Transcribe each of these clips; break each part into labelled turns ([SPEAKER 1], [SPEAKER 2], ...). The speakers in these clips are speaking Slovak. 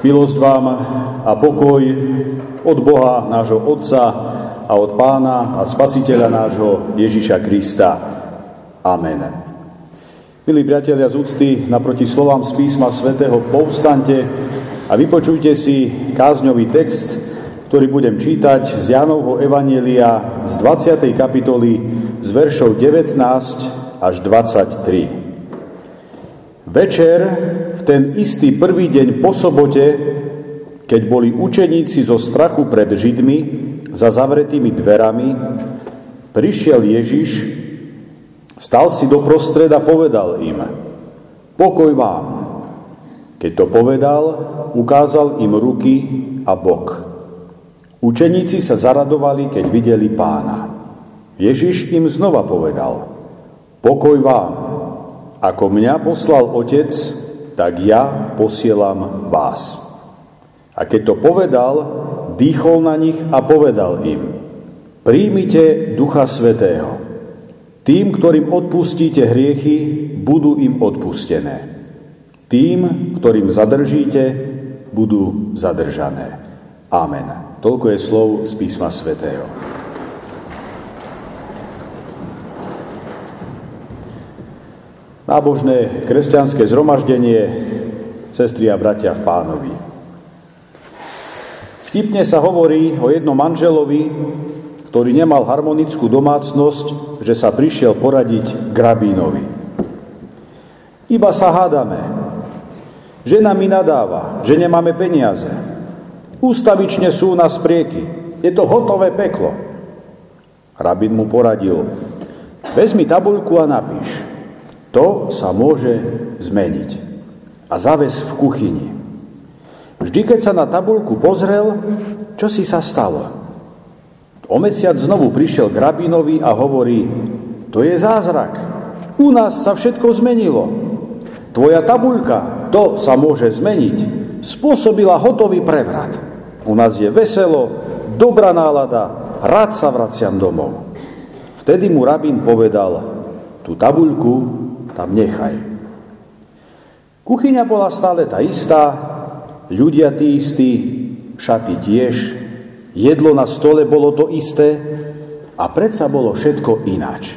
[SPEAKER 1] Milosť vám a pokoj od Boha, nášho Otca a od Pána a Spasiteľa nášho Ježiša Krista. Amen. Milí priatelia z úcty, naproti slovám z písma svätého povstante a vypočujte si kázňový text, ktorý budem čítať z Jánovho Evanielia z 20. kapitoly z veršov 19 až 23. Večer, v ten istý prvý deň po sobote, keď boli učeníci zo strachu pred Židmi za zavretými dverami, prišiel Ježiš, stal si do prostred a povedal im, pokoj vám. Keď to povedal, ukázal im ruky a bok. Učeníci sa zaradovali, keď videli pána. Ježiš im znova povedal, pokoj vám. Ako mňa poslal Otec, tak ja posielam vás. A keď to povedal, dýchol na nich a povedal im, príjmite Ducha Svetého. Tým, ktorým odpustíte hriechy, budú im odpustené. Tým, ktorým zadržíte, budú zadržané. Amen. Toľko je slov z písma Svetého. Nábožné kresťanské zhromaždenie, sestry a bratia v pánovi. Vtipne sa hovorí o jednom manželovi, ktorý nemal harmonickú domácnosť, že sa prišiel poradiť k. Iba sa hádame. Žena mi nadáva, že nemáme peniaze. Ústavične sú na sprieky. Je to hotové peklo. Rabín mu poradil, vezmi tabuľku a napíš. To sa môže zmeniť. A zaves v kuchyni. Vždy, keď sa na tabulku pozrel, čo si sa stalo? O mesiac znovu prišiel k rabínovi a hovorí, to je zázrak. U nás sa všetko zmenilo. Tvoja tabuľka, to sa môže zmeniť, spôsobila hotový prevrat. U nás je veselo, dobrá nálada, rád sa vraciam domov. Vtedy mu rabín povedal, tú tabuľku tam nechaj. Kuchyňa bola stále tá istá, ľudia tí istí, šaty tiež, jedlo na stole bolo to isté a predsa bolo všetko ináč.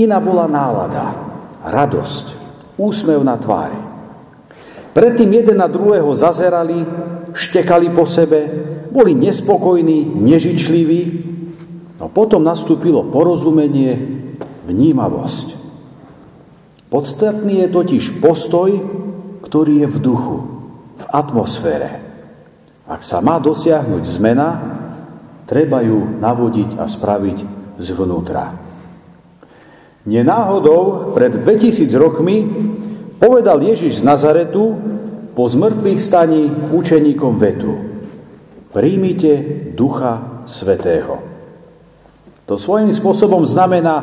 [SPEAKER 1] Iná bola nálada, radosť, úsmev na tvári. Predtým jeden na druhého zazerali, štekali po sebe, boli nespokojní, nežičliví, no potom nastúpilo porozumenie, vnímavosť. Podstatný je totiž postoj, ktorý je v duchu, v atmosfére. Ak sa má dosiahnuť zmena, treba ju navodiť a spraviť zvnútra. Nenáhodou pred 2000 rokmi povedal Ježiš z Nazaretu po zmrtvých staní učeníkom vetu. Príjmite Ducha Svetého. To svojím spôsobom znamená,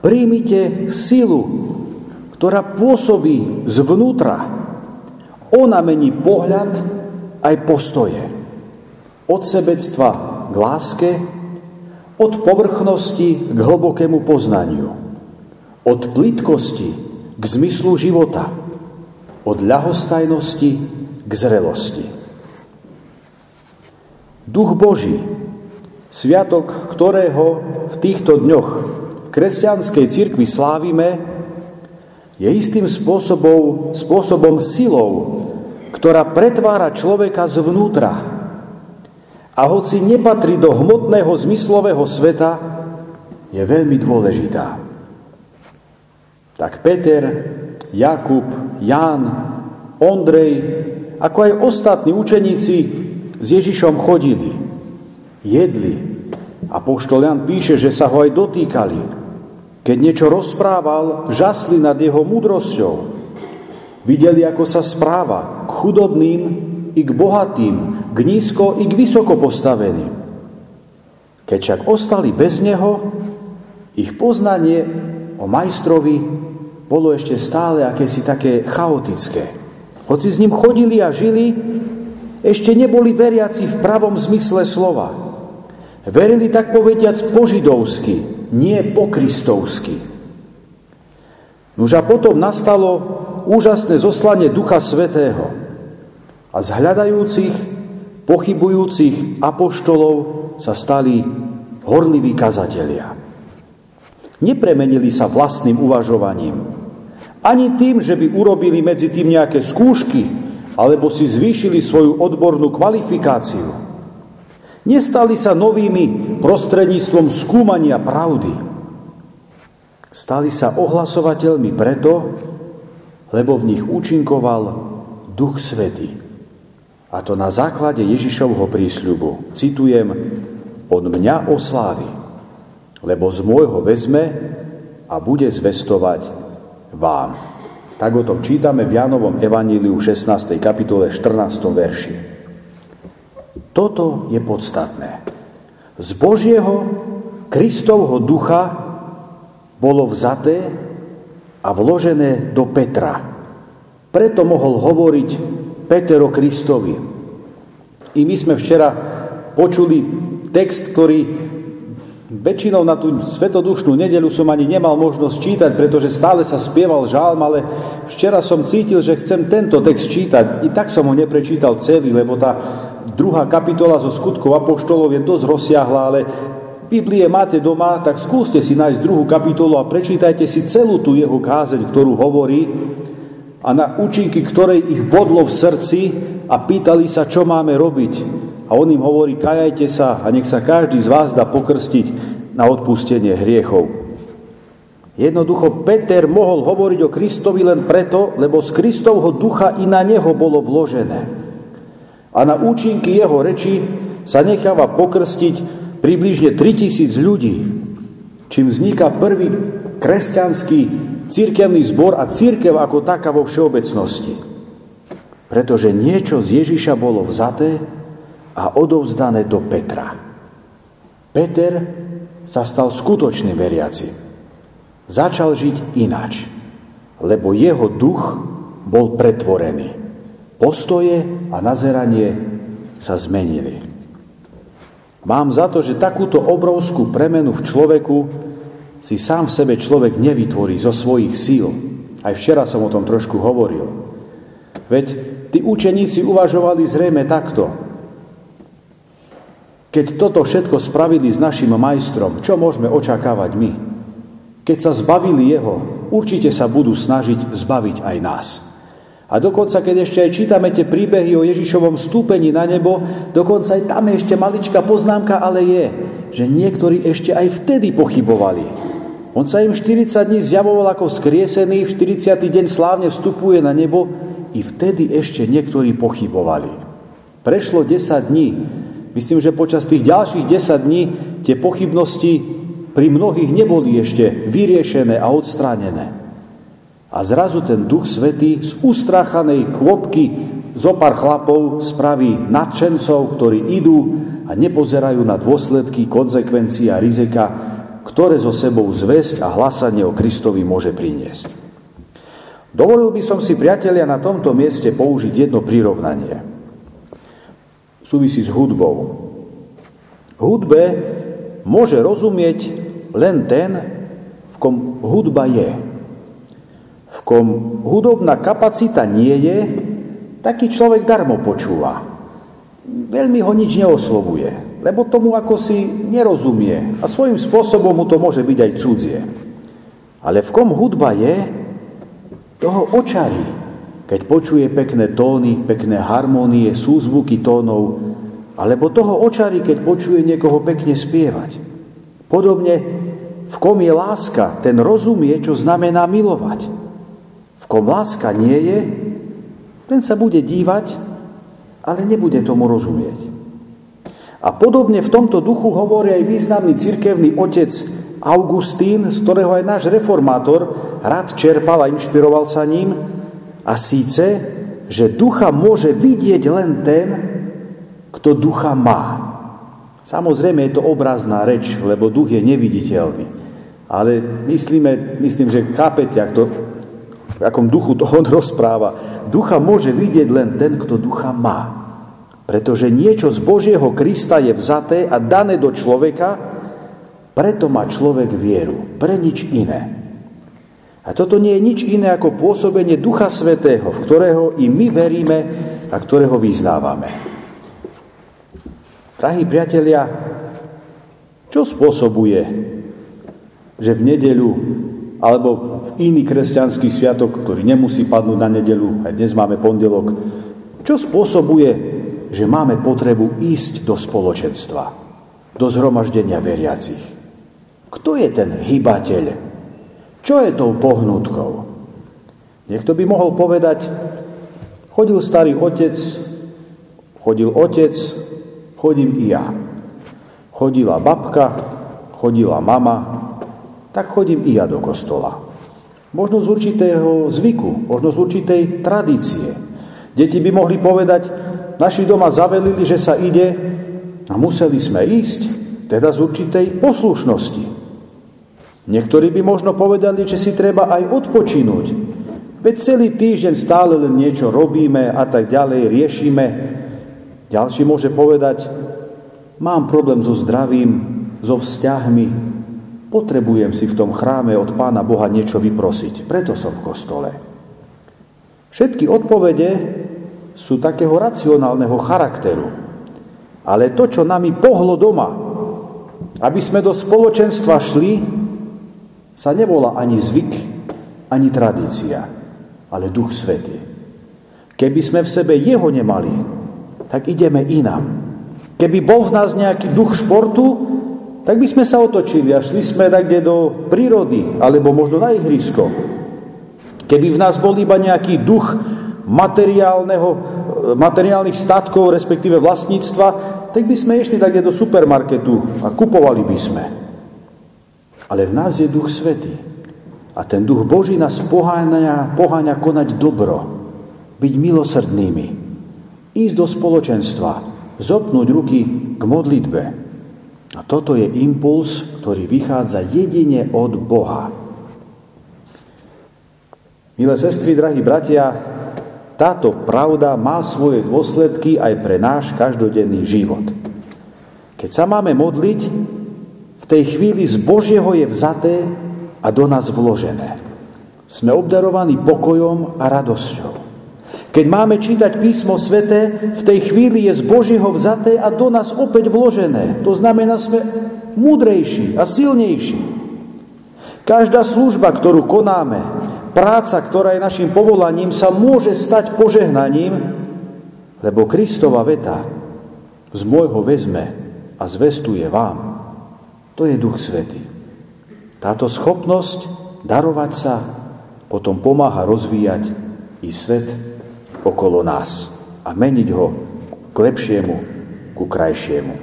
[SPEAKER 1] príjmite silu ktorá pôsobí zvnútra. Ona mení pohľad aj postoje. Od sebectva k láske, od povrchnosti k hlbokému poznaniu, od plitkosti k zmyslu života, od ľahostajnosti k zrelosti. Duch Boží, sviatok ktorého v týchto dňoch v kresťanskej cirkvi slávime, je istým spôsobom, spôsobom silou, ktorá pretvára človeka zvnútra. A hoci nepatrí do hmotného zmyslového sveta, je veľmi dôležitá. Tak Peter, Jakub, Ján, Ondrej, ako aj ostatní učeníci s Ježišom chodili, jedli. A poštol Jan píše, že sa ho aj dotýkali, keď niečo rozprával, žasli nad jeho múdrosťou. Videli, ako sa správa k chudobným i k bohatým, k nízko i k vysoko postaveným. Keď však ostali bez neho, ich poznanie o majstrovi bolo ešte stále akési také chaotické. Hoci s ním chodili a žili, ešte neboli veriaci v pravom zmysle slova. Verili tak povediac po židovsky, nie po kristovsky. Nož a potom nastalo úžasné zoslanie Ducha Svetého. A z hľadajúcich, pochybujúcich apoštolov sa stali horliví kazatelia. Nepremenili sa vlastným uvažovaním. Ani tým, že by urobili medzi tým nejaké skúšky, alebo si zvýšili svoju odbornú kvalifikáciu. Nestali sa novými prostredníctvom skúmania pravdy. Stali sa ohlasovateľmi preto, lebo v nich účinkoval Duch Svetý. A to na základe Ježišovho prísľubu. Citujem, on mňa oslávi, lebo z môjho vezme a bude zvestovať vám. Tak o tom čítame v Jánovom evaníliu 16. kapitole 14. verši. Toto je podstatné. Z Božieho Kristovho ducha bolo vzaté a vložené do Petra. Preto mohol hovoriť Peter o Kristovi. I my sme včera počuli text, ktorý väčšinou na tú svetodušnú nedelu som ani nemal možnosť čítať, pretože stále sa spieval žálm, ale včera som cítil, že chcem tento text čítať. I tak som ho neprečítal celý, lebo tá druhá kapitola zo skutkov apoštolov je dosť rozsiahla, ale Biblie máte doma, tak skúste si nájsť druhú kapitolu a prečítajte si celú tú jeho kázeň, ktorú hovorí a na účinky ktorej ich bodlo v srdci a pýtali sa, čo máme robiť. A on im hovorí, kajajte sa a nech sa každý z vás dá pokrstiť na odpustenie hriechov. Jednoducho Peter mohol hovoriť o Kristovi len preto, lebo z Kristovho ducha i na neho bolo vložené. A na účinky jeho reči sa necháva pokrstiť približne 3000 ľudí, čím vzniká prvý kresťanský církevný zbor a církev ako taká vo všeobecnosti. Pretože niečo z Ježiša bolo vzaté a odovzdané do Petra. Peter sa stal skutočným veriacim. Začal žiť inač, lebo jeho duch bol pretvorený. Postoje a nazeranie sa zmenili. Mám za to, že takúto obrovskú premenu v človeku si sám v sebe človek nevytvorí zo svojich síl. Aj včera som o tom trošku hovoril. Veď tí učeníci uvažovali zrejme takto. Keď toto všetko spravili s našim majstrom, čo môžeme očakávať my? Keď sa zbavili jeho, určite sa budú snažiť zbaviť aj nás. A dokonca, keď ešte aj čítame tie príbehy o Ježišovom stúpení na nebo, dokonca aj tam je ešte maličká poznámka, ale je, že niektorí ešte aj vtedy pochybovali. On sa im 40 dní zjavoval ako skriesený, v 40. deň slávne vstupuje na nebo, i vtedy ešte niektorí pochybovali. Prešlo 10 dní. Myslím, že počas tých ďalších 10 dní tie pochybnosti pri mnohých neboli ešte vyriešené a odstránené. A zrazu ten Duch Svetý z ustráchanej klopky zo pár chlapov spraví nadšencov, ktorí idú a nepozerajú na dôsledky, konsekvencie a rizika, ktoré zo sebou zväzť a hlasanie o Kristovi môže priniesť. Dovolil by som si, priatelia, na tomto mieste použiť jedno prirovnanie. Súvisí s hudbou. Hudbe môže rozumieť len ten, v kom hudba je kom hudobná kapacita nie je, taký človek darmo počúva. Veľmi ho nič neoslovuje, lebo tomu ako si nerozumie a svojím spôsobom mu to môže byť aj cudzie. Ale v kom hudba je, toho očarí, keď počuje pekné tóny, pekné harmónie, súzvuky tónov, alebo toho očarí, keď počuje niekoho pekne spievať. Podobne, v kom je láska, ten rozumie, čo znamená milovať kom láska nie je, ten sa bude dívať, ale nebude tomu rozumieť. A podobne v tomto duchu hovorí aj významný cirkevný otec Augustín, z ktorého aj náš reformátor rád čerpal a inšpiroval sa ním, a síce, že ducha môže vidieť len ten, kto ducha má. Samozrejme je to obrazná reč, lebo duch je neviditeľný. Ale myslíme, myslím, že chápete, ak to v akom duchu to on rozpráva. Ducha môže vidieť len ten, kto ducha má. Pretože niečo z Božieho Krista je vzaté a dané do človeka, preto má človek vieru, pre nič iné. A toto nie je nič iné ako pôsobenie Ducha Svetého, v ktorého i my veríme a ktorého vyznávame. Drahí priatelia, čo spôsobuje, že v nedeľu alebo v iný kresťanský sviatok, ktorý nemusí padnúť na nedeľu, aj dnes máme pondelok, čo spôsobuje, že máme potrebu ísť do spoločenstva, do zhromaždenia veriacich? Kto je ten hybateľ? Čo je tou pohnutkou? Niekto by mohol povedať, chodil starý otec, chodil otec, chodím i ja. Chodila babka, chodila mama, tak chodím i ja do kostola. Možno z určitého zvyku, možno z určitej tradície. Deti by mohli povedať, naši doma zavelili, že sa ide a museli sme ísť, teda z určitej poslušnosti. Niektorí by možno povedali, že si treba aj odpočinúť. Veď celý týždeň stále len niečo robíme a tak ďalej, riešime. Ďalší môže povedať, mám problém so zdravím, so vzťahmi, potrebujem si v tom chráme od Pána Boha niečo vyprosiť, preto som v kostole. Všetky odpovede sú takého racionálneho charakteru. Ale to, čo nami pohlo doma, aby sme do spoločenstva šli, sa nevolá ani zvyk, ani tradícia, ale Duch Svetý. Keby sme v sebe Jeho nemali, tak ideme inám. Keby bol v nás nejaký duch športu, tak by sme sa otočili a šli sme takde do prírody, alebo možno na ihrisko. Keby v nás bol iba nejaký duch materiálneho, materiálnych statkov, respektíve vlastníctva, tak by sme išli takde do supermarketu a kupovali by sme. Ale v nás je Duch Svetý. A ten Duch Boží nás poháňa, poháňa konať dobro, byť milosrdnými, ísť do spoločenstva, zopnúť ruky k modlitbe. A toto je impuls, ktorý vychádza jedine od Boha. Milé sestry, drahí bratia, táto pravda má svoje dôsledky aj pre náš každodenný život. Keď sa máme modliť, tej chvíli z Božieho je vzaté a do nás vložené. Sme obdarovaní pokojom a radosťou. Keď máme čítať písmo svete, v tej chvíli je z Božieho vzaté a do nás opäť vložené. To znamená, sme múdrejší a silnejší. Každá služba, ktorú konáme, práca, ktorá je našim povolaním, sa môže stať požehnaním, lebo Kristova veta z môjho vezme a zvestuje vám. To je Duch Svetý. Táto schopnosť darovať sa potom pomáha rozvíjať i svet okolo nás a meniť ho k lepšiemu, ku krajšiemu.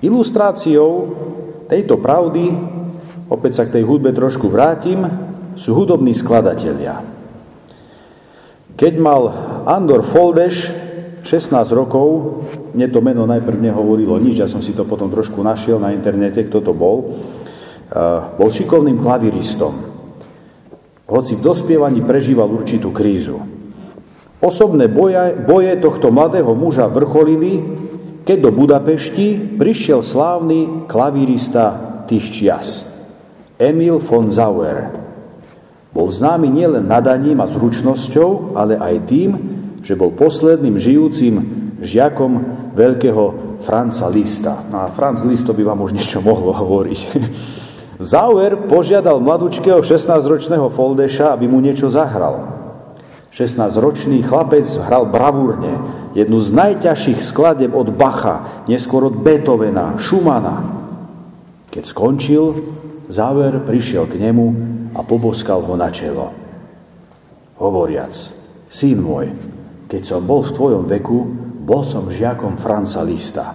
[SPEAKER 1] Ilustráciou tejto pravdy, opäť sa k tej hudbe trošku vrátim, sú hudobní skladatelia. Keď mal Andor Foldeš 16 rokov, mne to meno najprv nehovorilo nič, ja som si to potom trošku našiel na internete, kto to bol. Bol šikovným klaviristom. Hoci v dospievaní prežíval určitú krízu. Osobné boje, boje tohto mladého muža vrcholili, keď do Budapešti prišiel slávny klavirista tých čias. Emil von Zauer. Bol známy nielen nadaním a zručnosťou, ale aj tým, že bol posledným žijúcim žiakom veľkého Franca Lista. No a Franz Listo by vám už niečo mohlo hovoriť. Zauer požiadal mladúčkého 16-ročného Foldeša, aby mu niečo zahral. 16-ročný chlapec hral bravúrne, jednu z najťažších skladeb od Bacha, neskôr od Beethovena, Schumana. Keď skončil, Zauer prišiel k nemu a poboskal ho na čelo. Hovoriac, syn môj, keď som bol v tvojom veku, bol som žiakom Franca Lista.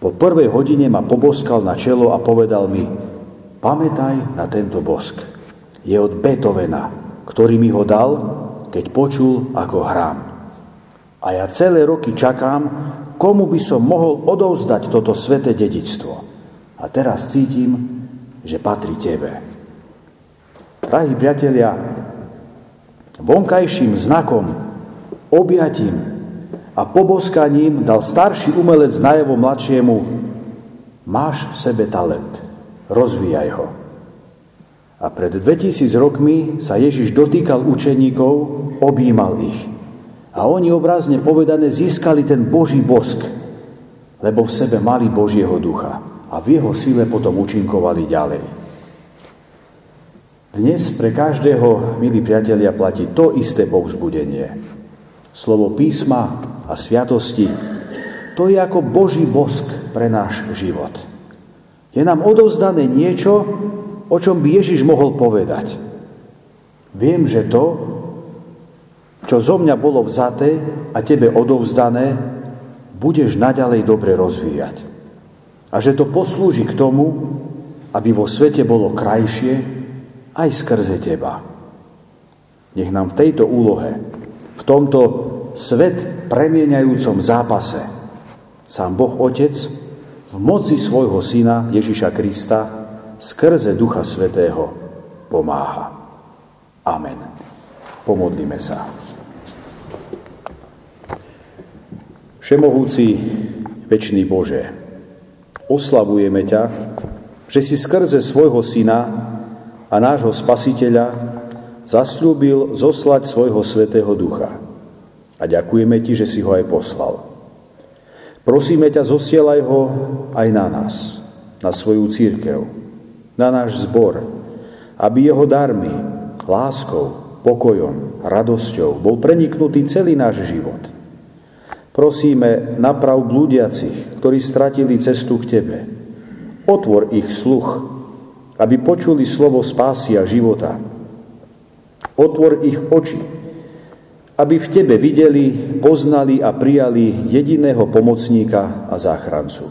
[SPEAKER 1] Po prvej hodine ma poboskal na čelo a povedal mi, pamätaj na tento bosk. Je od Beethovena, ktorý mi ho dal, keď počul, ako hrám. A ja celé roky čakám, komu by som mohol odovzdať toto sveté dedictvo. A teraz cítim, že patrí tebe. Drahí priatelia, vonkajším znakom, objatím a poboskaním dal starší umelec najavo mladšiemu máš v sebe talent, rozvíjaj ho. A pred 2000 rokmi sa Ježiš dotýkal učeníkov, objímal ich. A oni obrazne povedané získali ten Boží bosk, lebo v sebe mali Božieho ducha a v jeho sile potom účinkovali ďalej. Dnes pre každého, milí priatelia, platí to isté povzbudenie. Slovo písma a sviatosti, to je ako Boží bosk pre náš život. Je nám odovzdané niečo, o čom by Ježiš mohol povedať. Viem, že to, čo zo mňa bolo vzaté a tebe odovzdané, budeš naďalej dobre rozvíjať. A že to poslúži k tomu, aby vo svete bolo krajšie aj skrze teba. Nech nám v tejto úlohe, v tomto svet premieňajúcom zápase, sám Boh Otec v moci svojho Syna Ježiša Krista skrze Ducha Svetého pomáha. Amen. Pomodlíme sa. Všemohúci, väčší Bože, oslavujeme ťa, že si skrze svojho Syna a nášho Spasiteľa zasľúbil zoslať svojho Svetého Ducha. A ďakujeme Ti, že si ho aj poslal. Prosíme ťa, zosielaj ho aj na nás, na svoju církev, na náš zbor, aby jeho darmi, láskou, pokojom, radosťou bol preniknutý celý náš život. Prosíme, naprav blúdiacich, ktorí stratili cestu k Tebe. Otvor ich sluch, aby počuli slovo spásy a života. Otvor ich oči, aby v Tebe videli, poznali a prijali jediného pomocníka a záchrancu.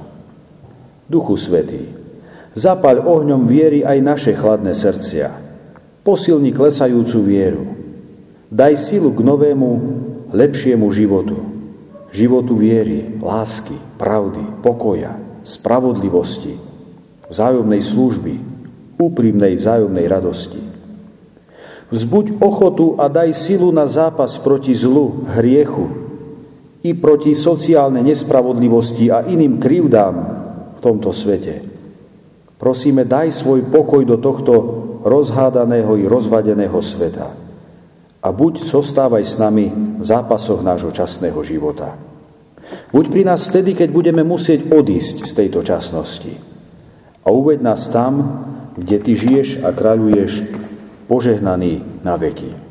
[SPEAKER 1] Duchu Svetý, Zapaľ ohňom viery aj naše chladné srdcia. Posilni klesajúcu vieru. Daj silu k novému, lepšiemu životu. Životu viery, lásky, pravdy, pokoja, spravodlivosti, vzájomnej služby, úprimnej vzájomnej radosti. Vzbuď ochotu a daj silu na zápas proti zlu, hriechu i proti sociálnej nespravodlivosti a iným krivdám v tomto svete Prosíme, daj svoj pokoj do tohto rozhádaného i rozvadeného sveta. A buď zostávaj s nami v zápasoch nášho časného života. Buď pri nás vtedy, keď budeme musieť odísť z tejto časnosti. A uveď nás tam, kde Ty žiješ a kráľuješ, požehnaný na veky.